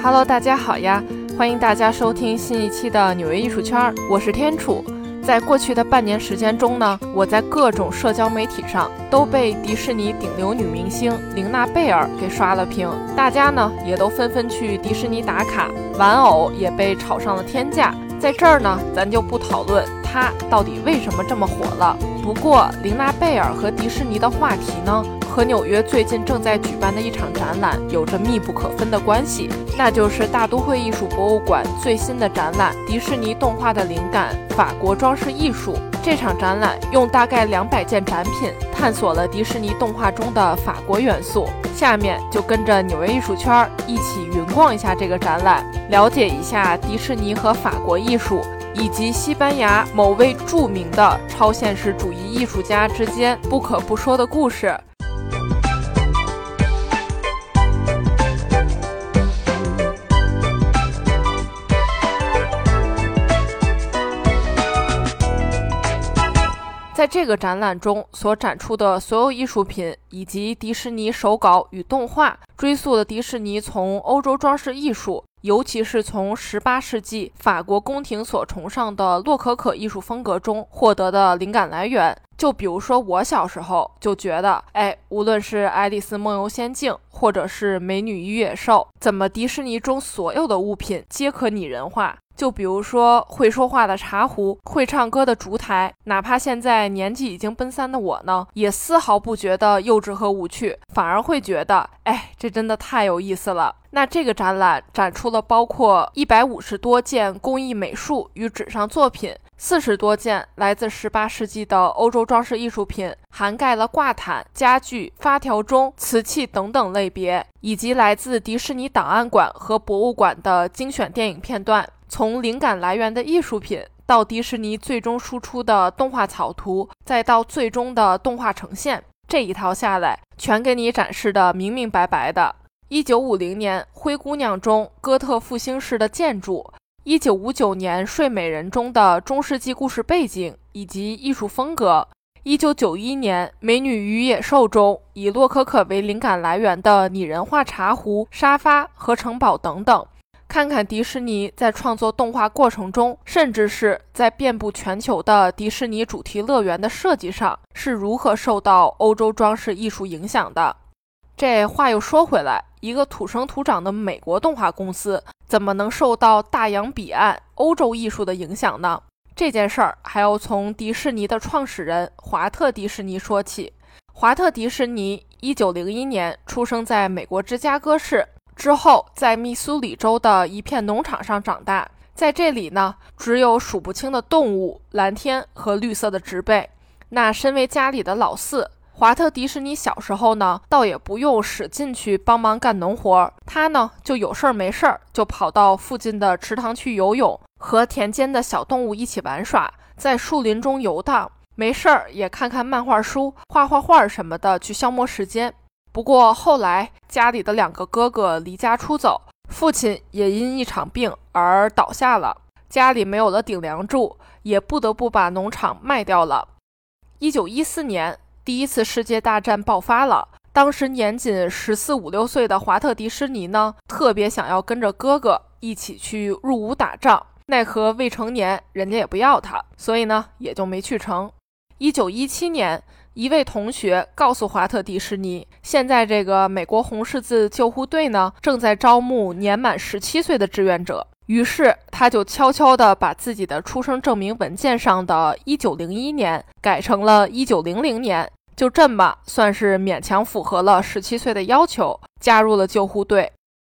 Hello，大家好呀！欢迎大家收听新一期的纽约艺术圈，我是天楚。在过去的半年时间中呢，我在各种社交媒体上都被迪士尼顶流女明星玲娜贝尔给刷了屏，大家呢也都纷纷去迪士尼打卡，玩偶也被炒上了天价。在这儿呢，咱就不讨论她到底为什么这么火了。不过，玲娜贝尔和迪士尼的话题呢？和纽约最近正在举办的一场展览有着密不可分的关系，那就是大都会艺术博物馆最新的展览《迪士尼动画的灵感：法国装饰艺术》。这场展览用大概两百件展品探索了迪士尼动画中的法国元素。下面就跟着纽约艺术圈一起云逛一下这个展览，了解一下迪士尼和法国艺术，以及西班牙某位著名的超现实主义艺术家之间不可不说的故事。在这个展览中所展出的所有艺术品，以及迪士尼手稿与动画，追溯了迪士尼从欧洲装饰艺术，尤其是从18世纪法国宫廷所崇尚的洛可可艺术风格中获得的灵感来源。就比如说，我小时候就觉得，哎，无论是《爱丽丝梦游仙境》，或者是《美女与野兽》，怎么迪士尼中所有的物品皆可拟人化？就比如说会说话的茶壶，会唱歌的烛台，哪怕现在年纪已经奔三的我呢，也丝毫不觉得幼稚和无趣，反而会觉得，哎，这真的太有意思了。那这个展览展出了包括一百五十多件工艺美术与纸上作品，四十多件来自十八世纪的欧洲装饰艺术品，涵盖了挂毯、家具、发条钟、瓷器等等类别，以及来自迪士尼档案馆和博物馆的精选电影片段。从灵感来源的艺术品，到迪士尼最终输出的动画草图，再到最终的动画呈现，这一套下来，全给你展示的明明白白的。一九五零年《灰姑娘》中哥特复兴式的建筑，一九五九年《睡美人》中的中世纪故事背景以及艺术风格，一九九一年《美女与野兽》中以洛可可为灵感来源的拟人化茶壶、沙发和城堡等等。看看迪士尼在创作动画过程中，甚至是在遍布全球的迪士尼主题乐园的设计上，是如何受到欧洲装饰艺术影响的。这话又说回来，一个土生土长的美国动画公司，怎么能受到大洋彼岸欧洲艺术的影响呢？这件事儿还要从迪士尼的创始人华特·迪士尼说起。华特·迪士尼一九零一年出生在美国芝加哥市。之后，在密苏里州的一片农场上长大，在这里呢，只有数不清的动物、蓝天和绿色的植被。那身为家里的老四，华特·迪士尼小时候呢，倒也不用使劲去帮忙干农活，他呢，就有事儿没事儿就跑到附近的池塘去游泳，和田间的小动物一起玩耍，在树林中游荡，没事儿也看看漫画书、画画画什么的去消磨时间。不过后来，家里的两个哥哥离家出走，父亲也因一场病而倒下了，家里没有了顶梁柱，也不得不把农场卖掉了。一九一四年，第一次世界大战爆发了，当时年仅十四五六岁的华特迪士尼呢，特别想要跟着哥哥一起去入伍打仗，奈何未成年，人家也不要他，所以呢，也就没去成。一九一七年。一位同学告诉华特迪士尼，现在这个美国红十字救护队呢，正在招募年满十七岁的志愿者。于是他就悄悄地把自己的出生证明文件上的一九零一年改成了一九零零年，就这么算是勉强符合了十七岁的要求，加入了救护队。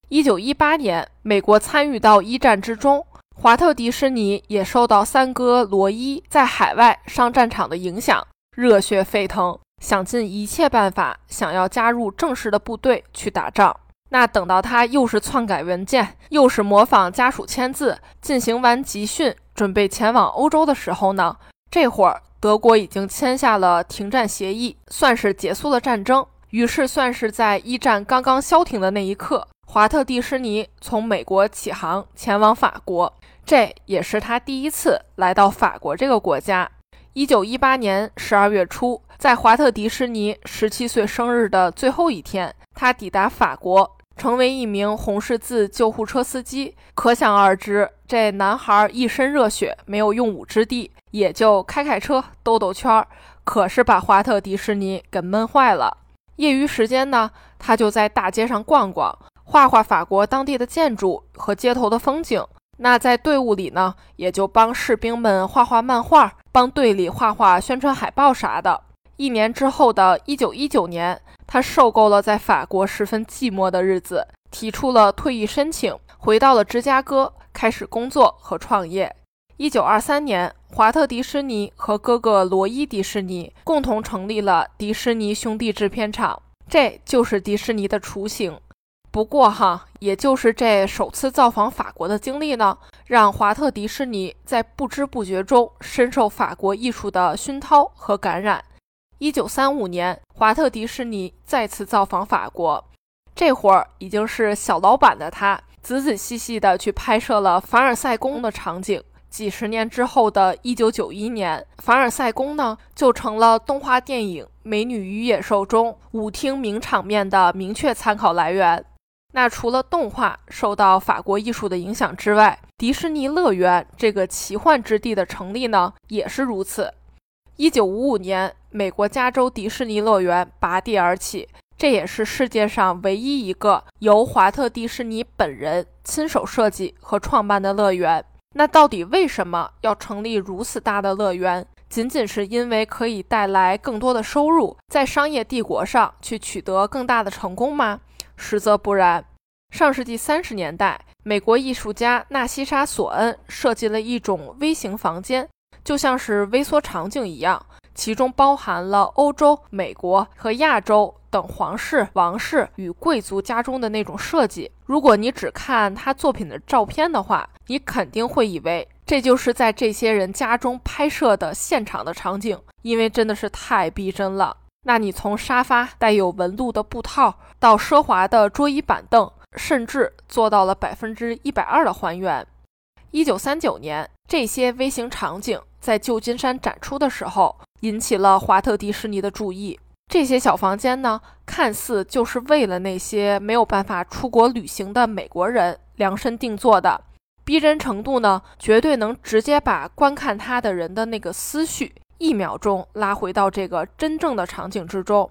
一九一八年，美国参与到一战之中，华特迪士尼也受到三哥罗伊在海外上战场的影响。热血沸腾，想尽一切办法，想要加入正式的部队去打仗。那等到他又是篡改文件，又是模仿家属签字，进行完集训，准备前往欧洲的时候呢？这会儿德国已经签下了停战协议，算是结束了战争。于是，算是在一战刚刚消停的那一刻，华特迪士尼从美国起航前往法国，这也是他第一次来到法国这个国家。一九一八年十二月初，在华特迪士尼十七岁生日的最后一天，他抵达法国，成为一名红十字救护车司机。可想而知，这男孩一身热血，没有用武之地，也就开开车兜兜圈儿。可是把华特迪士尼给闷坏了。业余时间呢，他就在大街上逛逛，画画法国当地的建筑和街头的风景。那在队伍里呢，也就帮士兵们画画漫画，帮队里画画宣传海报啥的。一年之后的一九一九年，他受够了在法国十分寂寞的日子，提出了退役申请，回到了芝加哥，开始工作和创业。一九二三年，华特迪士尼和哥哥罗伊迪士尼共同成立了迪士尼兄弟制片厂，这就是迪士尼的雏形。不过哈，也就是这首次造访法国的经历呢，让华特迪士尼在不知不觉中深受法国艺术的熏陶和感染。一九三五年，华特迪士尼再次造访法国，这会儿已经是小老板的他，仔仔细细地去拍摄了凡尔赛宫的场景。几十年之后的一九九一年，凡尔赛宫呢就成了动画电影《美女与野兽》中舞厅名场面的明确参考来源。那除了动画受到法国艺术的影响之外，迪士尼乐园这个奇幻之地的成立呢也是如此。一九五五年，美国加州迪士尼乐园拔地而起，这也是世界上唯一一个由华特迪士尼本人亲手设计和创办的乐园。那到底为什么要成立如此大的乐园？仅仅是因为可以带来更多的收入，在商业帝国上去取得更大的成功吗？实则不然。上世纪三十年代，美国艺术家纳西莎·索恩设计了一种微型房间，就像是微缩场景一样，其中包含了欧洲、美国和亚洲。等皇室、王室与贵族家中的那种设计，如果你只看他作品的照片的话，你肯定会以为这就是在这些人家中拍摄的现场的场景，因为真的是太逼真了。那你从沙发带有纹路的布套到奢华的桌椅板凳，甚至做到了百分之一百二的还原。一九三九年，这些微型场景在旧金山展出的时候，引起了华特迪士尼的注意。这些小房间呢，看似就是为了那些没有办法出国旅行的美国人量身定做的，逼真程度呢，绝对能直接把观看它的人的那个思绪一秒钟拉回到这个真正的场景之中。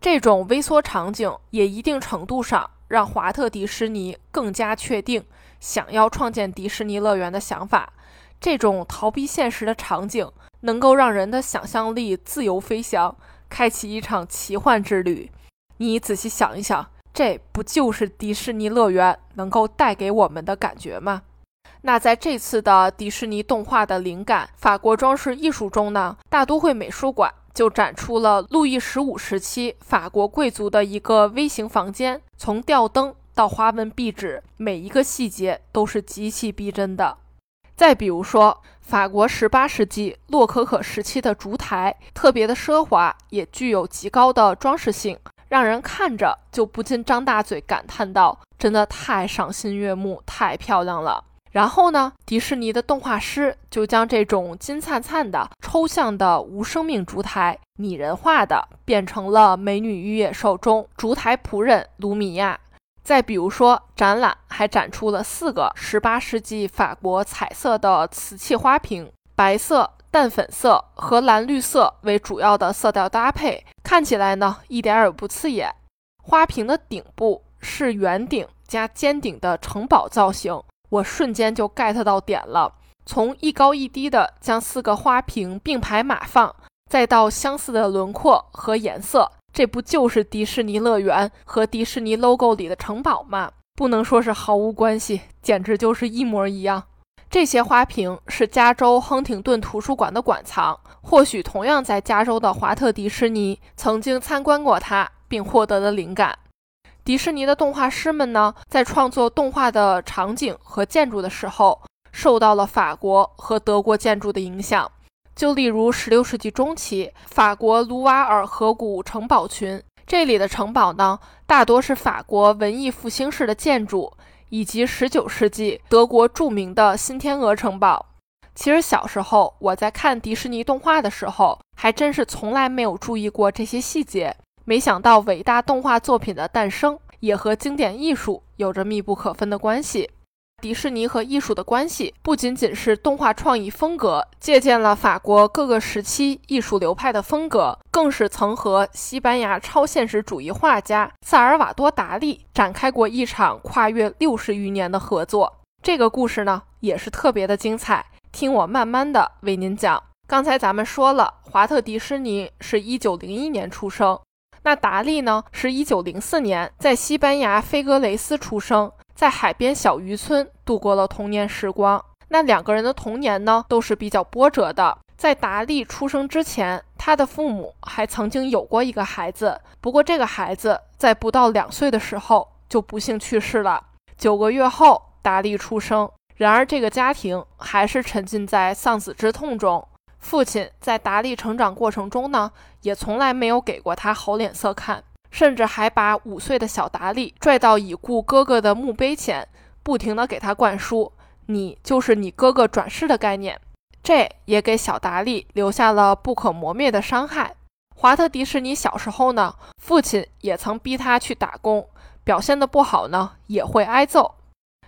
这种微缩场景也一定程度上让华特迪士尼更加确定想要创建迪士尼乐园的想法。这种逃避现实的场景，能够让人的想象力自由飞翔。开启一场奇幻之旅，你仔细想一想，这不就是迪士尼乐园能够带给我们的感觉吗？那在这次的迪士尼动画的灵感法国装饰艺术中呢，大都会美术馆就展出了路易十五时期法国贵族的一个微型房间，从吊灯到花纹壁纸，每一个细节都是极其逼真的。再比如说，法国十八世纪洛可可时期的烛台，特别的奢华，也具有极高的装饰性，让人看着就不禁张大嘴感叹道：“真的太赏心悦目，太漂亮了。”然后呢，迪士尼的动画师就将这种金灿灿的、抽象的无生命烛台拟人化的变成了《美女与野兽》中烛台仆人卢米亚。再比如说，展览还展出了四个18世纪法国彩色的瓷器花瓶，白色、淡粉色和蓝绿色为主要的色调搭配，看起来呢一点也不刺眼。花瓶的顶部是圆顶加尖顶的城堡造型，我瞬间就 get 到点了。从一高一低的将四个花瓶并排码放，再到相似的轮廓和颜色。这不就是迪士尼乐园和迪士尼 logo 里的城堡吗？不能说是毫无关系，简直就是一模一样。这些花瓶是加州亨廷顿图书馆的馆藏，或许同样在加州的华特迪士尼曾经参观过它，并获得了灵感。迪士尼的动画师们呢，在创作动画的场景和建筑的时候，受到了法国和德国建筑的影响。就例如16世纪中期，法国卢瓦尔河谷城堡群，这里的城堡呢，大多是法国文艺复兴式的建筑，以及19世纪德国著名的新天鹅城堡。其实小时候我在看迪士尼动画的时候，还真是从来没有注意过这些细节。没想到伟大动画作品的诞生，也和经典艺术有着密不可分的关系。迪士尼和艺术的关系不仅仅是动画创意风格借鉴了法国各个时期艺术流派的风格，更是曾和西班牙超现实主义画家萨尔瓦多·达利展开过一场跨越六十余年的合作。这个故事呢，也是特别的精彩，听我慢慢的为您讲。刚才咱们说了，华特·迪士尼是一九零一年出生，那达利呢，是一九零四年在西班牙菲戈雷斯出生。在海边小渔村度过了童年时光。那两个人的童年呢，都是比较波折的。在达利出生之前，他的父母还曾经有过一个孩子，不过这个孩子在不到两岁的时候就不幸去世了。九个月后，达利出生。然而，这个家庭还是沉浸在丧子之痛中。父亲在达利成长过程中呢，也从来没有给过他好脸色看。甚至还把五岁的小达利拽到已故哥哥的墓碑前，不停地给他灌输“你就是你哥哥转世”的概念。这也给小达利留下了不可磨灭的伤害。华特迪士尼小时候呢，父亲也曾逼他去打工，表现得不好呢，也会挨揍。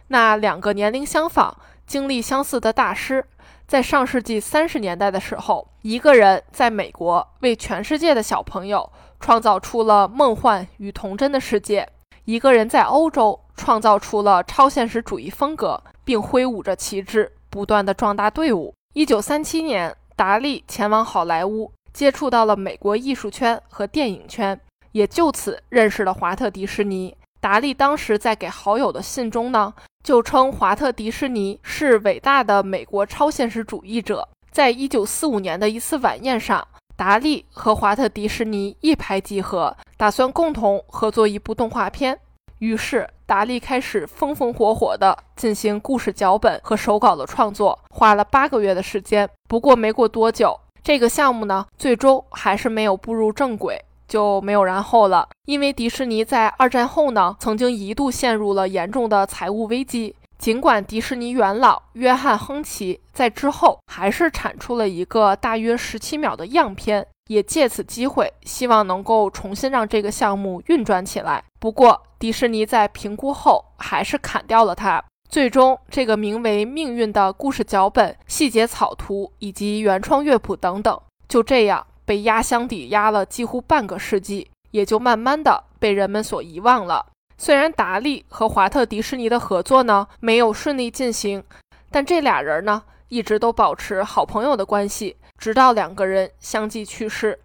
那两个年龄相仿、经历相似的大师，在上世纪三十年代的时候，一个人在美国为全世界的小朋友。创造出了梦幻与童真的世界。一个人在欧洲创造出了超现实主义风格，并挥舞着旗帜，不断的壮大队伍。一九三七年，达利前往好莱坞，接触到了美国艺术圈和电影圈，也就此认识了华特迪士尼。达利当时在给好友的信中呢，就称华特迪士尼是伟大的美国超现实主义者。在一九四五年的一次晚宴上。达利和华特迪士尼一拍即合，打算共同合作一部动画片。于是，达利开始风风火火地进行故事脚本和手稿的创作，花了八个月的时间。不过，没过多久，这个项目呢，最终还是没有步入正轨，就没有然后了。因为迪士尼在二战后呢，曾经一度陷入了严重的财务危机。尽管迪士尼元老约翰·亨奇在之后还是产出了一个大约十七秒的样片，也借此机会希望能够重新让这个项目运转起来。不过，迪士尼在评估后还是砍掉了它。最终，这个名为《命运》的故事脚本、细节草图以及原创乐谱等等，就这样被压箱底压了几乎半个世纪，也就慢慢的被人们所遗忘了。虽然达利和华特迪士尼的合作呢没有顺利进行，但这俩人呢一直都保持好朋友的关系，直到两个人相继去世。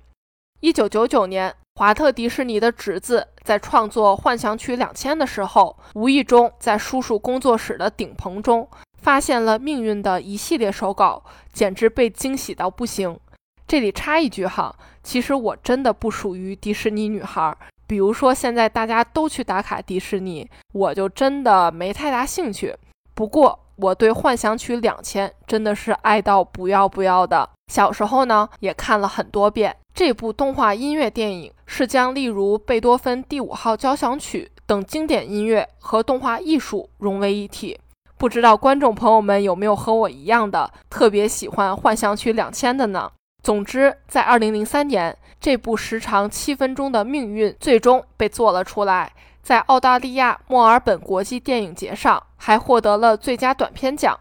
一九九九年，华特迪士尼的侄子在创作《幻想曲两千》的时候，无意中在叔叔工作室的顶棚中发现了《命运》的一系列手稿，简直被惊喜到不行。这里插一句哈，其实我真的不属于迪士尼女孩。比如说，现在大家都去打卡迪士尼，我就真的没太大兴趣。不过，我对《幻想曲两千》真的是爱到不要不要的。小时候呢，也看了很多遍。这部动画音乐电影是将例如贝多芬第五号交响曲等经典音乐和动画艺术融为一体。不知道观众朋友们有没有和我一样的特别喜欢《幻想曲两千》的呢？总之，在二零零三年，这部时长七分钟的《命运》最终被做了出来，在澳大利亚墨尔本国际电影节上还获得了最佳短片奖。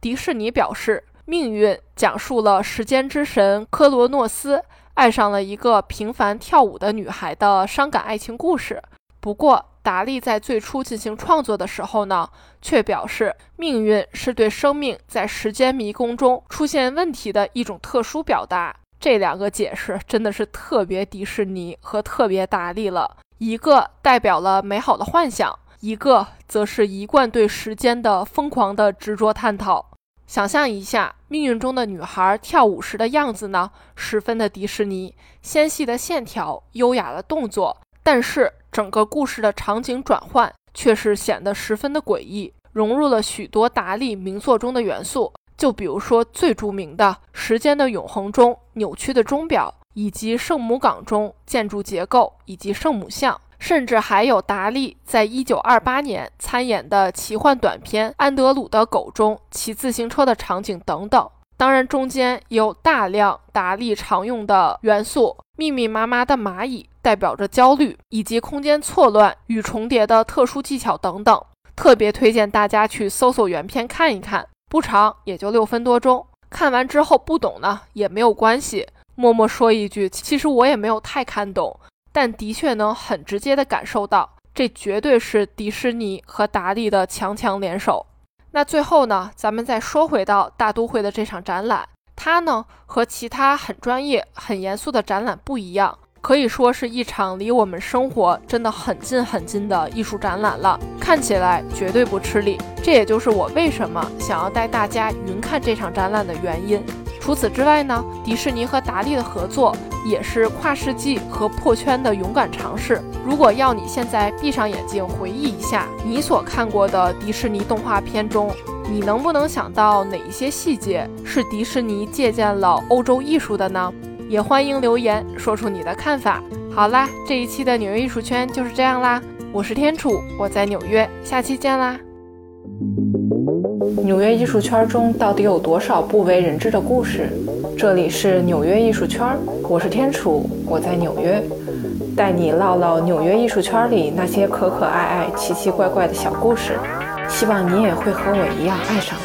迪士尼表示，《命运》讲述了时间之神科罗诺斯爱上了一个平凡跳舞的女孩的伤感爱情故事。不过，达利在最初进行创作的时候呢，却表示命运是对生命在时间迷宫中出现问题的一种特殊表达。这两个解释真的是特别迪士尼和特别达利了，一个代表了美好的幻想，一个则是一贯对时间的疯狂的执着探讨。想象一下，命运中的女孩跳舞时的样子呢，十分的迪士尼，纤细的线条，优雅的动作。但是整个故事的场景转换却是显得十分的诡异，融入了许多达利名作中的元素。就比如说最著名的《时间的永恒》中扭曲的钟表，以及《圣母港》中建筑结构以及圣母像，甚至还有达利在一九二八年参演的奇幻短片《安德鲁的狗》中骑自行车的场景等等。当然，中间有大量达利常用的元素，密密麻麻的蚂蚁。代表着焦虑以及空间错乱与重叠的特殊技巧等等。特别推荐大家去搜搜原片看一看，不长，也就六分多钟。看完之后不懂呢也没有关系，默默说一句，其实我也没有太看懂，但的确能很直接的感受到，这绝对是迪士尼和达利的强强联手。那最后呢，咱们再说回到大都会的这场展览，它呢和其他很专业、很严肃的展览不一样。可以说是一场离我们生活真的很近很近的艺术展览了，看起来绝对不吃力。这也就是我为什么想要带大家云看这场展览的原因。除此之外呢，迪士尼和达利的合作也是跨世纪和破圈的勇敢尝试。如果要你现在闭上眼睛回忆一下你所看过的迪士尼动画片中，你能不能想到哪一些细节是迪士尼借鉴了欧洲艺术的呢？也欢迎留言说出你的看法。好啦，这一期的纽约艺术圈就是这样啦。我是天楚，我在纽约，下期见啦。纽约艺术圈中到底有多少不为人知的故事？这里是纽约艺术圈，我是天楚，我在纽约，带你唠唠纽约艺术圈里那些可可爱爱、奇奇怪怪的小故事。希望你也会和我一样爱上。